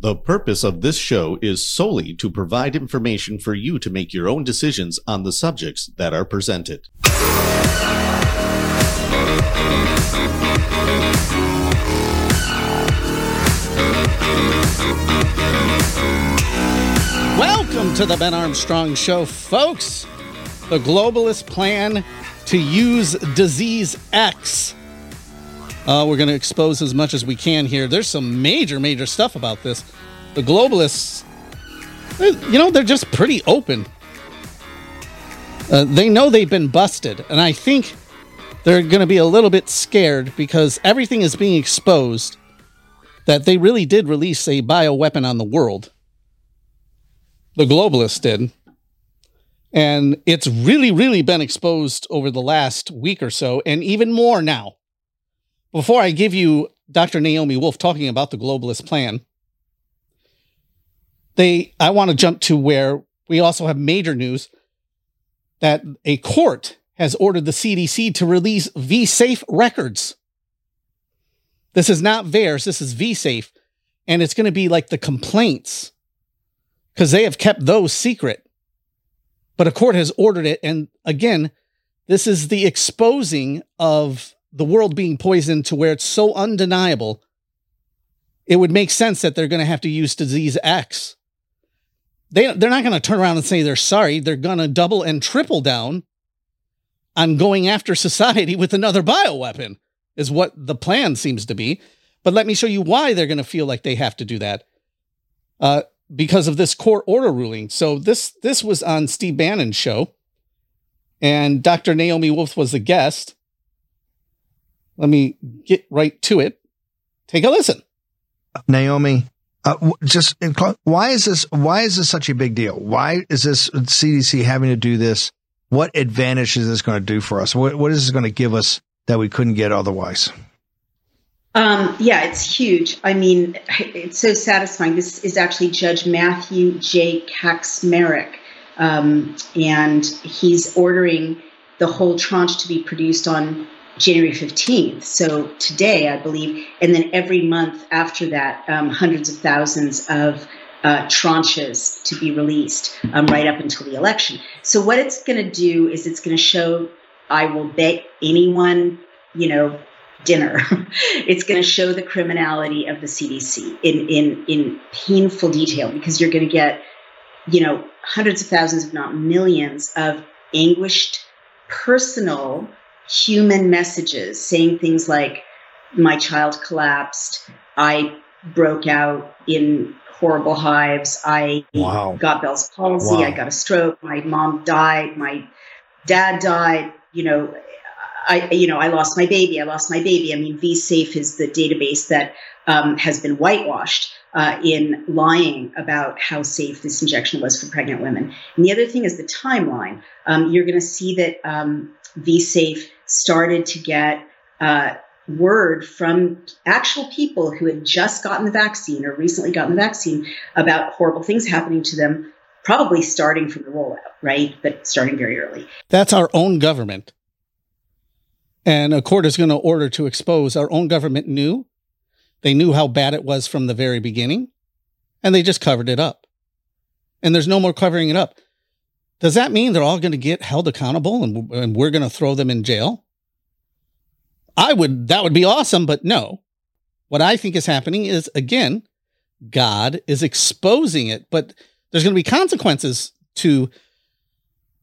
The purpose of this show is solely to provide information for you to make your own decisions on the subjects that are presented. Welcome to the Ben Armstrong Show, folks. The globalist plan to use disease X. Uh, we're going to expose as much as we can here. There's some major, major stuff about this. The globalists, you know, they're just pretty open. Uh, they know they've been busted, and I think they're going to be a little bit scared because everything is being exposed that they really did release a bioweapon on the world the globalists did. And it's really, really been exposed over the last week or so, and even more now. Before I give you Dr. Naomi Wolf talking about the globalist plan, they I want to jump to where we also have major news that a court has ordered the CDC to release V-Safe records. This is not VAERS, this is V-Safe, and it's going to be like the complaints because they have kept those secret. But a court has ordered it. And again, this is the exposing of the world being poisoned to where it's so undeniable. It would make sense that they're going to have to use disease X. They, they're not going to turn around and say they're sorry. They're going to double and triple down on going after society with another bioweapon, is what the plan seems to be. But let me show you why they're going to feel like they have to do that. Uh, because of this court order ruling. So this this was on Steve Bannon's show, and Dr. Naomi Wolf was the guest. Let me get right to it. Take a listen. Naomi, uh, just why is this? Why is this such a big deal? Why is this CDC having to do this? What advantage is this going to do for us? What, what is this going to give us that we couldn't get otherwise? Um, yeah, it's huge. I mean, it's so satisfying. This is actually Judge Matthew J. Kacsmaryk, um, and he's ordering the whole tranche to be produced on January 15th. So today, I believe, and then every month after that, um, hundreds of thousands of uh, tranches to be released um, right up until the election. So what it's going to do is it's going to show I will bet anyone, you know, dinner. it's going to show the criminality of the CDC in, in, in painful detail because you're going to get, you know, hundreds of thousands, if not millions, of anguished, personal, human messages saying things like, my child collapsed, I broke out in horrible hives, I wow. got Bell's palsy, wow. I got a stroke, my mom died, my dad died, you know, I, you know, I lost my baby. I lost my baby. I mean, VSafe is the database that um, has been whitewashed uh, in lying about how safe this injection was for pregnant women. And the other thing is the timeline. Um, you're going to see that um, VSafe started to get uh, word from actual people who had just gotten the vaccine or recently gotten the vaccine about horrible things happening to them probably starting from the rollout, right? But starting very early. That's our own government and a court is going to order to expose our own government knew. They knew how bad it was from the very beginning, and they just covered it up. And there's no more covering it up. Does that mean they're all going to get held accountable and, and we're going to throw them in jail? I would, that would be awesome, but no. What I think is happening is, again, God is exposing it, but there's going to be consequences to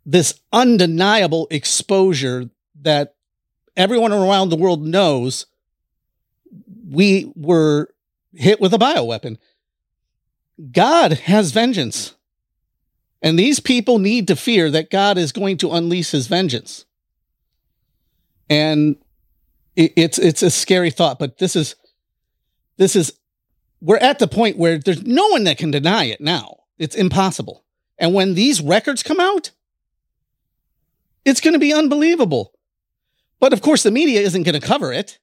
this undeniable exposure that everyone around the world knows we were hit with a bioweapon. God has vengeance. And these people need to fear that God is going to unleash his vengeance. And it's it's a scary thought, but this is this is we're at the point where there's no one that can deny it now. It's impossible. And when these records come out, it's going to be unbelievable. But of course, the media isn't going to cover it.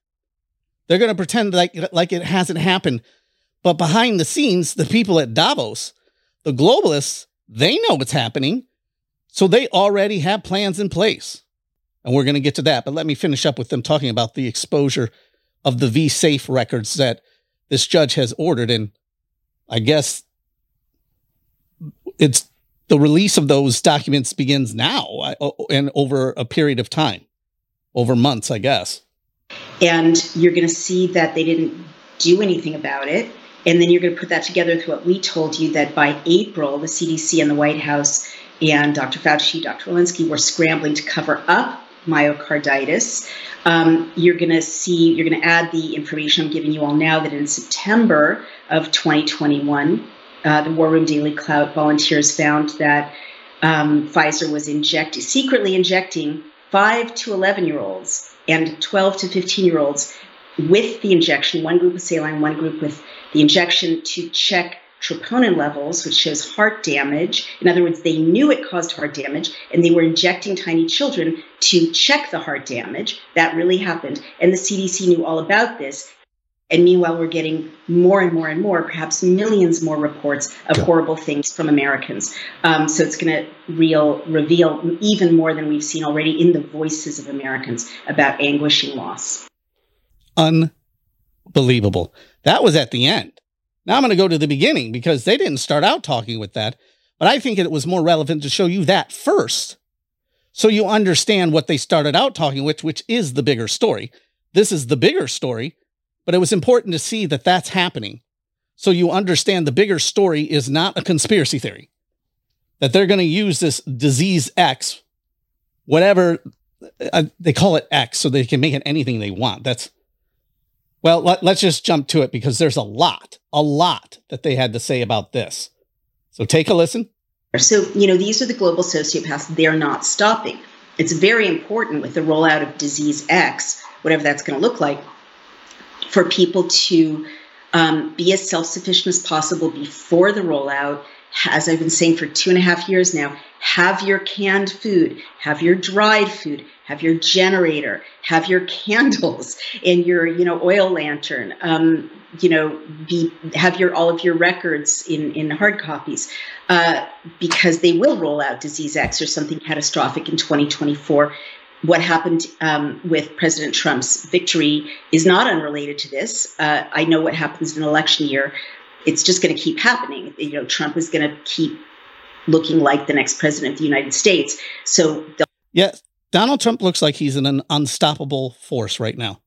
They're going to pretend like, like it hasn't happened. But behind the scenes, the people at Davos, the globalists, they know what's happening. So they already have plans in place. And we're going to get to that. But let me finish up with them talking about the exposure of the V Safe records that this judge has ordered. And I guess it's the release of those documents begins now and over a period of time, over months, I guess. And you're going to see that they didn't do anything about it. And then you're going to put that together with what we told you that by April, the CDC and the White House and Dr. Fauci, Dr. Walensky were scrambling to cover up myocarditis. Um, you're going to see, you're going to add the information I'm giving you all now that in September of 2021, uh, the War Room Daily Clout volunteers found that um, Pfizer was injecting, secretly injecting 5 to 11 year olds and 12 to 15 year olds with the injection, one group with saline, one group with the injection to check troponin levels, which shows heart damage. In other words, they knew it caused heart damage and they were injecting tiny children to check the heart damage. That really happened. And the CDC knew all about this. And meanwhile, we're getting more and more and more, perhaps millions more reports of horrible things from Americans. Um, so it's going to real reveal even more than we've seen already in the voices of Americans about anguishing loss. Unbelievable. That was at the end. Now I'm going to go to the beginning because they didn't start out talking with that, but I think it was more relevant to show you that first so you understand what they started out talking with, which is the bigger story. This is the bigger story, but it was important to see that that's happening so you understand the bigger story is not a conspiracy theory, that they're going to use this disease X, whatever uh, they call it X, so they can make it anything they want. That's well, let, us just jump to it because there's a lot, a lot that they had to say about this. So take a listen. So, you know, these are the global sociopaths. They're not stopping. It's very important with the rollout of disease X, whatever that's going to look like, for people to um, be as self sufficient as possible before the rollout. As I've been saying for two and a half years now, have your canned food, have your dried food, have your generator, have your candles and your, you know, oil lantern. Um, you know, be have your all of your records in in hard copies, uh, because they will roll out Disease X or something catastrophic in 2024. What happened um, with President Trump's victory is not unrelated to this. Uh, I know what happens in election year. It's just going to keep happening. You know, Trump is going to keep looking like the next president of the United States. So, yes, Donald Trump looks like he's an unstoppable force right now.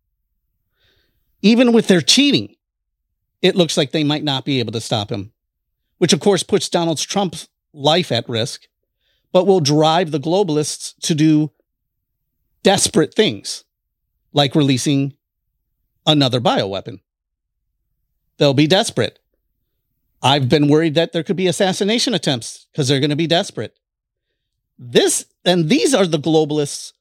Even with their cheating, it looks like they might not be able to stop him, which of course puts Donald Trump's life at risk, but will drive the globalists to do desperate things like releasing another bioweapon. They'll be desperate. I've been worried that there could be assassination attempts because they're going to be desperate. This and these are the globalists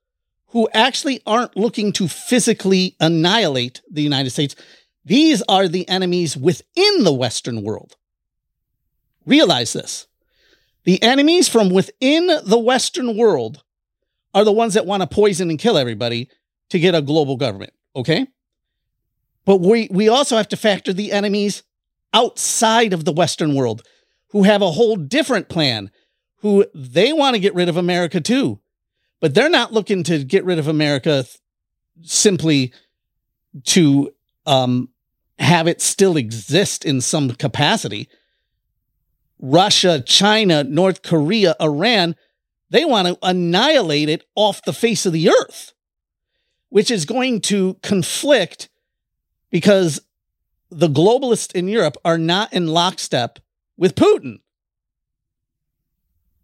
who actually aren't looking to physically annihilate the United States. These are the enemies within the Western world. Realize this. The enemies from within the Western world are the ones that want to poison and kill everybody to get a global government, okay? But we, we also have to factor the enemies outside of the Western world who have a whole different plan who they want to get rid of America too. But they're not looking to get rid of America th- simply to um, have it still exist in some capacity. Russia, China, North Korea, Iran, they want to annihilate it off the face of the earth, which is going to conflict because the globalists in Europe are not in lockstep with Putin.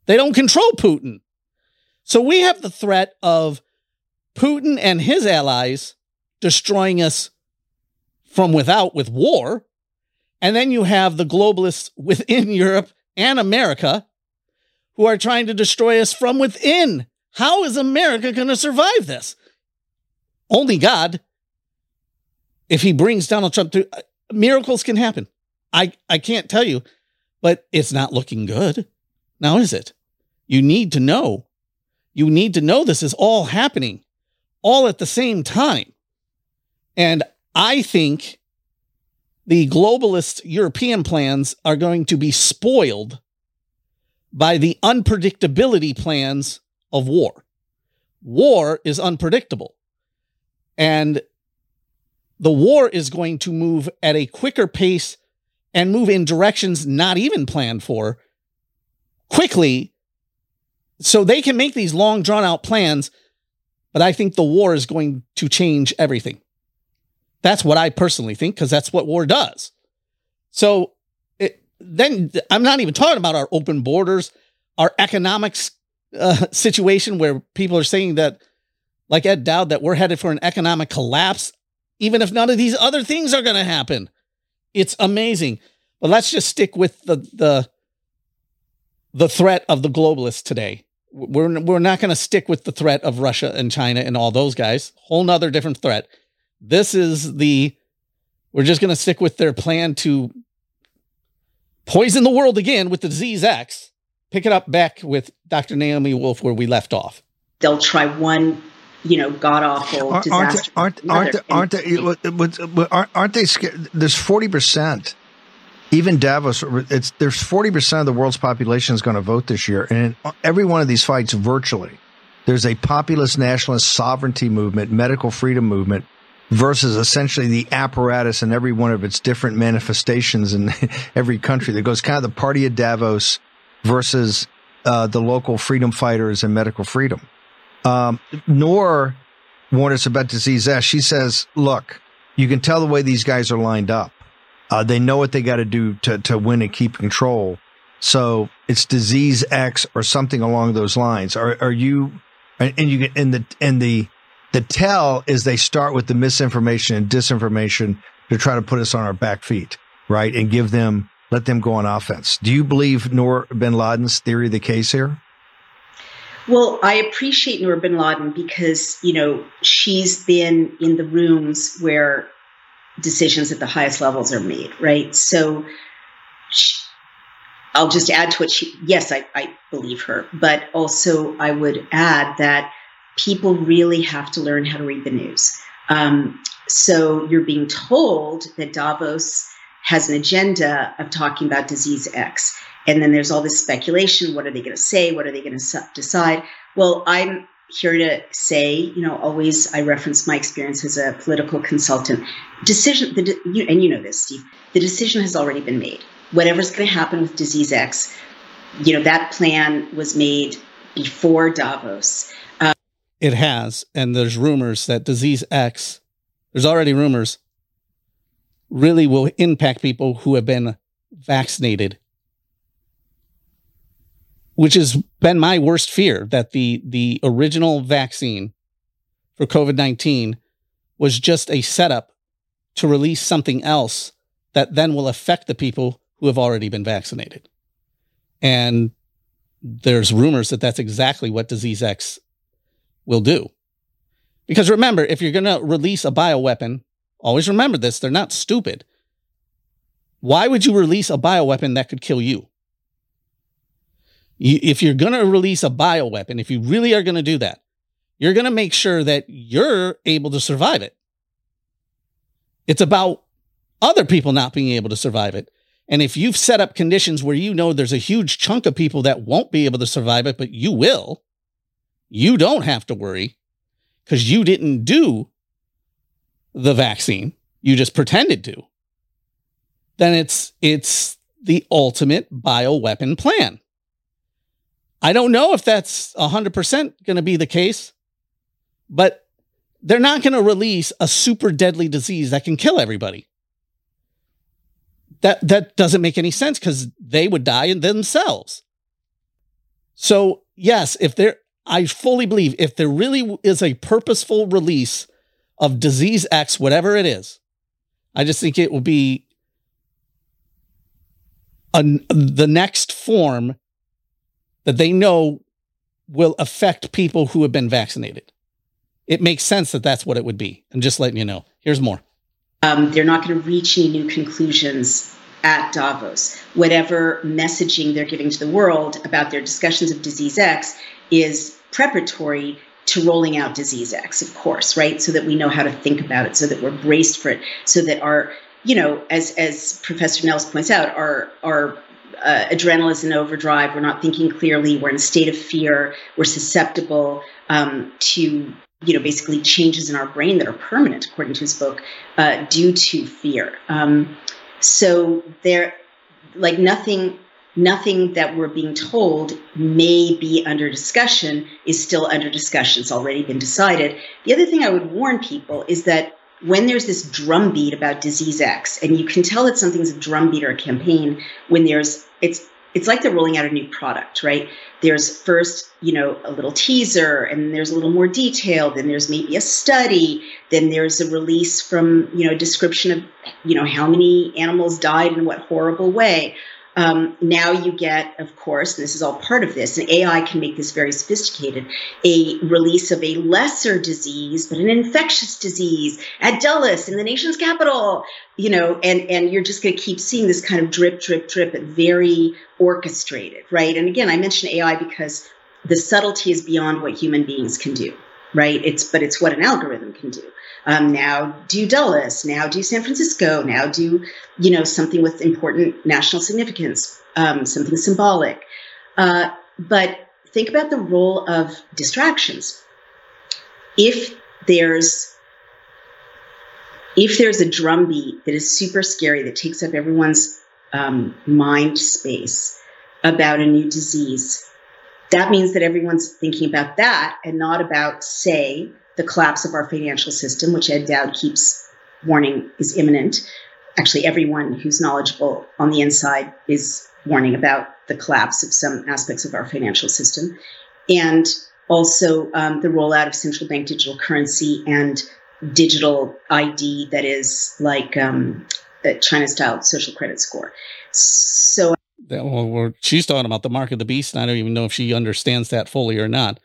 They don't control Putin. So we have the threat of Putin and his allies destroying us from without with war. And then you have the globalists within Europe and America who are trying to destroy us from within. How is America going to survive this? Only God. If he brings Donald Trump through, uh, miracles can happen. I, I can't tell you, but it's not looking good. Now, is it? You need to know. You need to know this is all happening all at the same time. And I think the globalist European plans are going to be spoiled by the unpredictability plans of war. War is unpredictable. And the war is going to move at a quicker pace and move in directions not even planned for quickly so they can make these long drawn out plans. But I think the war is going to change everything. That's what I personally think because that's what war does. So it, then I'm not even talking about our open borders, our economics uh, situation where people are saying that, like Ed Dowd, that we're headed for an economic collapse, even if none of these other things are going to happen. It's amazing. But let's just stick with the the the threat of the globalists today. We're we're not going to stick with the threat of Russia and China and all those guys. Whole nother different threat. This is the we're just going to stick with their plan to poison the world again with the disease X. Pick it up back with Dr. Naomi Wolf where we left off. They'll try one, you know, god awful disaster. Aren't aren't aren't, they, aren't they aren't, aren't they scared? There's forty percent. Even Davos, it's there's forty percent of the world's population is going to vote this year, and in every one of these fights, virtually, there's a populist nationalist sovereignty movement, medical freedom movement versus essentially the apparatus and every one of its different manifestations in every country that goes kind of the party of Davos versus uh, the local freedom fighters and medical freedom. Um, Noor warned us about disease S. She says, look, you can tell the way these guys are lined up. Uh, they know what they got to do to to win and keep control. So it's disease X or something along those lines. Are are you and you and the and the the tell is they start with the misinformation and disinformation to try to put us on our back feet, right? And give them, let them go on offense. Do you believe Noor bin Laden's theory of the case here? Well, I appreciate Noor bin Laden because, you know, she's been in the rooms where decisions at the highest levels are made, right? So she, I'll just add to it. She, yes, I, I believe her, but also I would add that people really have to learn how to read the news. Um, so you're being told that Davos has an agenda of talking about disease X. And then there's all this speculation. What are they going to say? What are they going to decide? Well, I'm here to say, you know, always I reference my experience as a political consultant. Decision, the, and you know this, Steve, the decision has already been made. Whatever's going to happen with disease X, you know, that plan was made before Davos uh, it has, and there's rumors that disease X, there's already rumors, really will impact people who have been vaccinated. Which has been my worst fear that the the original vaccine for COVID-19 was just a setup to release something else that then will affect the people who have already been vaccinated. And there's rumors that that's exactly what disease X will do. Because remember, if you're going to release a bioweapon, always remember this, they're not stupid. Why would you release a bioweapon that could kill you? If you're going to release a bioweapon, if you really are going to do that, you're going to make sure that you're able to survive it. It's about other people not being able to survive it. And if you've set up conditions where you know there's a huge chunk of people that won't be able to survive it, but you will, you don't have to worry because you didn't do the vaccine. You just pretended to. Then it's it's the ultimate bioweapon plan. I don't know if that's 100% going to be the case, but they're not going to release a super deadly disease that can kill everybody. That that doesn't make any sense cuz they would die in themselves. So, yes, if they're I fully believe if there really is a purposeful release of disease X, whatever it is, I just think it will be a, the next form that they know will affect people who have been vaccinated. It makes sense that that's what it would be. I'm just letting you know. Here's more. Um, they're not going to reach any new conclusions at Davos. Whatever messaging they're giving to the world about their discussions of disease X is preparatory to rolling out disease X, of course, right? So that we know how to think about it, so that we're braced for it, so that our, you know, as as Professor Nehls points out, our our uh, adrenaline is in overdrive. We're not thinking clearly. We're in a state of fear. We're susceptible um, to you know basically changes in our brain that are permanent, according to his book, uh, due to fear. Um, So there, like nothing, nothing that we're being told may be under discussion is still under discussion. It's already been decided. The other thing I would warn people is that when there's this drumbeat about disease X, and you can tell that something's a drumbeat or a campaign when there's it's it's like they're rolling out a new product, right? There's first, you know, a little teaser, and there's a little more detail. Then there's maybe a study. Then there's a release from, you know, description of, you know, how many animals died in what horrible way. Um, now you get, of course, and this is all part of this, and AI can make this very sophisticated, a release of a lesser disease, but an infectious disease at Dulles in the nation's capital, you know, and, and you're just going to keep seeing this kind of drip, drip, drip, very orchestrated, right? And again, I mention AI because the subtlety is beyond what human beings can do, right? It's, but it's what an algorithm can do. Um, now do Dulles, now do San Francisco, now do, you know, something with important national significance, um, something symbolic. Uh, but think about the role of distractions. If there's if there's a drumbeat that is super scary that takes up everyone's um, mind space about a new disease, that means that everyone's thinking about that and not about, say, the collapse of our financial system, which Ed Dowd keeps warning is imminent. Actually, everyone who's knowledgeable on the inside is warning about the collapse of some aspects of our financial system. And also um, the rollout of central bank digital currency and digital ID that is like um, China style social credit score. So, that well, she's talking about the mark of the beast, and I don't even know if she understands that fully or not.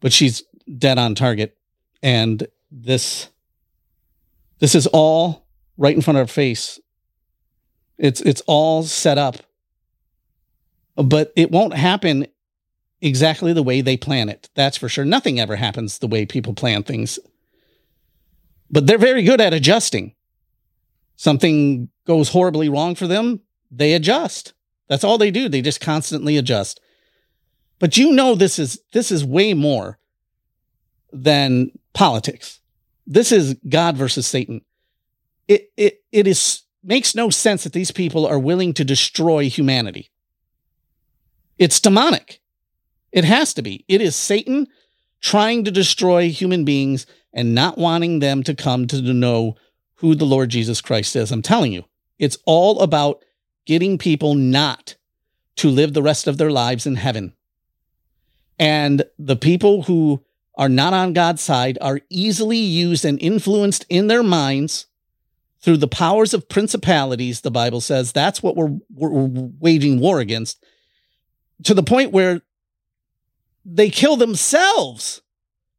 But she's dead on target. And this this is all right in front of our face. It's it's all set up. But it won't happen exactly the way they plan it. That's for sure. Nothing ever happens the way people plan things. But they're very good at adjusting. Something goes horribly wrong for them, they adjust. That's all they do. They just constantly adjust. But you know this is this is way more than politics. This is God versus Satan. It it it is makes no sense that these people are willing to destroy humanity. It's demonic. It has to be. It is Satan trying to destroy human beings and not wanting them to come to know who the Lord Jesus Christ is. I'm telling you, it's all about getting people not to live the rest of their lives in heaven. And the people who are not on God's side are easily used and influenced in their minds through the powers of principalities, the Bible says. That's what we're, we're waging war against to the point where they kill themselves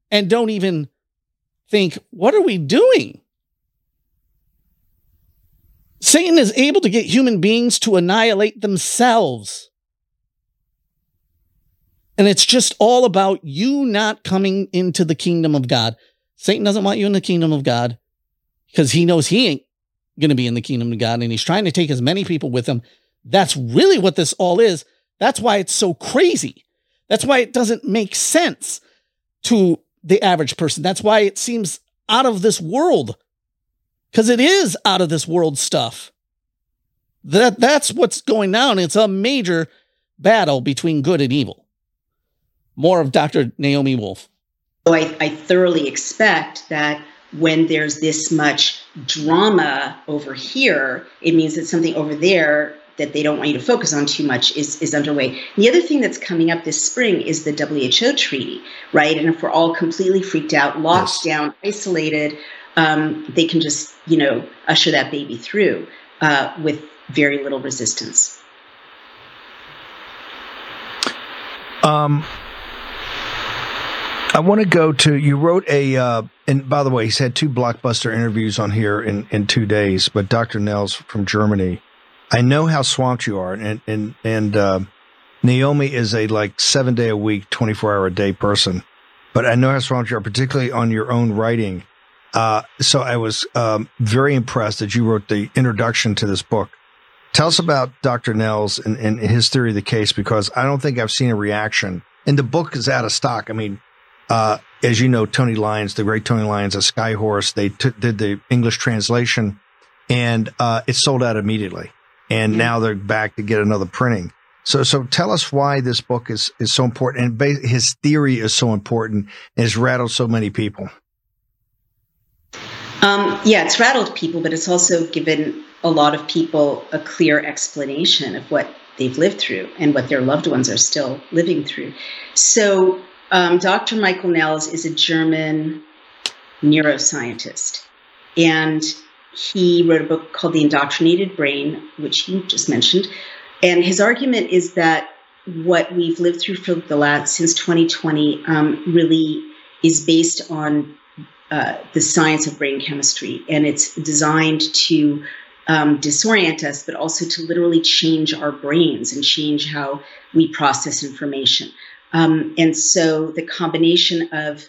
and don't even think, what are we doing? Satan is able to get human beings to annihilate themselves. And it's just all about you not coming into the kingdom of God. Satan doesn't want you in the kingdom of God because he knows he ain't going to be in the kingdom of God and he's trying to take as many people with him. That's really what this all is. That's why it's so crazy. That's why it doesn't make sense to the average person. That's why it seems out of this world because it is out of this world stuff. That that's what's going down. It's a major battle between good and evil more of Dr. Naomi Wolf. So I, I thoroughly expect that when there's this much drama over here, it means that something over there that they don't want you to focus on too much is, is underway. The other thing that's coming up this spring is the WHO treaty, right? And if we're all completely freaked out, locked yes. down, isolated, um, they can just, you know, usher that baby through uh, with very little resistance. Um, I want to go to you wrote a uh, and by the way, he's had two blockbuster interviews on here in in two days. But Dr. Nehls from Germany, I know how swamped you are, and and and uh, Naomi is a like seven day a week, twenty four hour a day person. But I know how swamped you are, particularly on your own writing. Uh, so I was um, very impressed that you wrote the introduction to this book. Tell us about Dr. Nehls and, and his theory of the case, because I don't think I've seen a reaction. And the book is out of stock. I mean, uh, as you know, Tony Lyons, the great Tony Lyons of Skyhorse, they t- did the English translation. and uh, it sold out immediately. And mm-hmm. now they're back to get another printing. So, so tell us why this book is is so important, and ba- his theory is so important, and has rattled so many people. Um, yeah, it's rattled people, but it's also given a lot of people a clear explanation of what they've lived through and what their loved ones are still living through. So, um, Dr. Michael Nehls is a German neuroscientist, and he wrote a book called The Indoctrinated Brain, which you just mentioned. And his argument is that what we've lived through for the last since 2020 um, really is based on uh, the science of brain chemistry, and it's designed to um, disorient us, but also to literally change our brains and change how we process information. Um, and so the combination of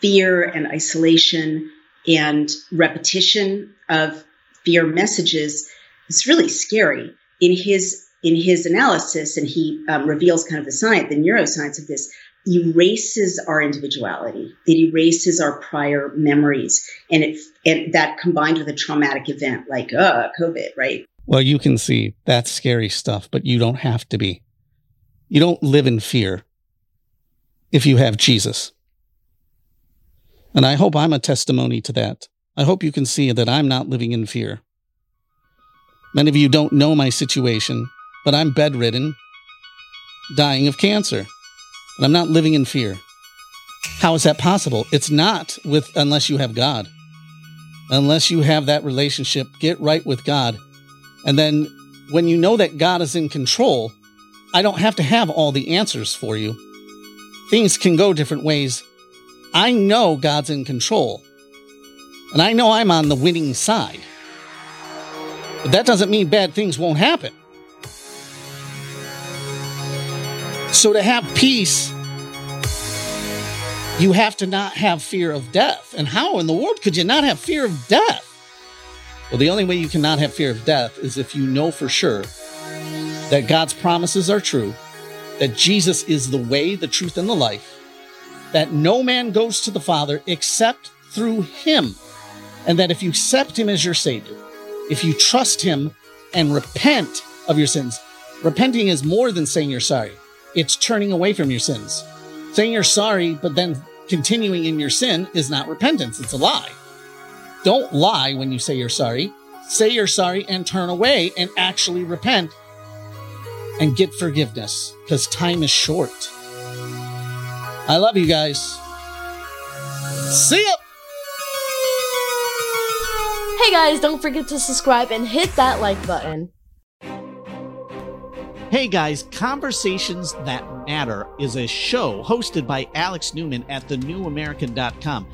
fear and isolation and repetition of fear messages is really scary. In his in his analysis, and he um, reveals kind of the science, the neuroscience of this, erases our individuality. It erases our prior memories, and it and that combined with a traumatic event like uh, COVID, right? Well, you can see that's scary stuff, but you don't have to be. You don't live in fear if you have Jesus. And I hope I'm a testimony to that. I hope you can see that I'm not living in fear. Many of you don't know my situation, but I'm bedridden, dying of cancer, and I'm not living in fear. How is that possible? It's not with unless you have God. Unless you have that relationship, get right with God. And then when you know that God is in control, I don't have to have all the answers for you. Things can go different ways I know God's in control. And I know I'm on the winning side. But that doesn't mean bad things won't happen. So to have peace, you have to not have fear of death. And how in the world could you not have fear of death? Well, the only way you cannot have fear of death is if you know for sure that God's promises are true, that Jesus is the way, the truth, and the life, that no man goes to the Father except through him. And that if you accept him as your Savior, if you trust him and repent of your sins, repenting is more than saying you're sorry. It's turning away from your sins. Saying you're sorry, but then continuing in your sin is not repentance. It's a lie. Don't lie when you say you're sorry. Say you're sorry and turn away and actually repent and get forgiveness because time is short. I love you guys. See ya. Hey guys, don't forget to subscribe and hit that like button. Hey guys, Conversations That Matter is a show hosted by Alex Newman at thenewamerican.com.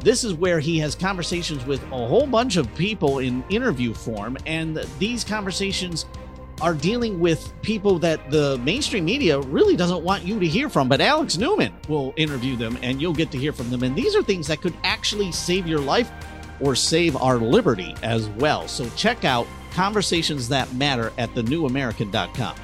This is where he has conversations with a whole bunch of people in interview form, and these conversations are dealing with people that the mainstream media really doesn't want you to hear from. But Alex Newman will interview them and you'll get to hear from them. And these are things that could actually save your life or save our liberty as well. So check out Conversations That Matter at thenewamerican.com.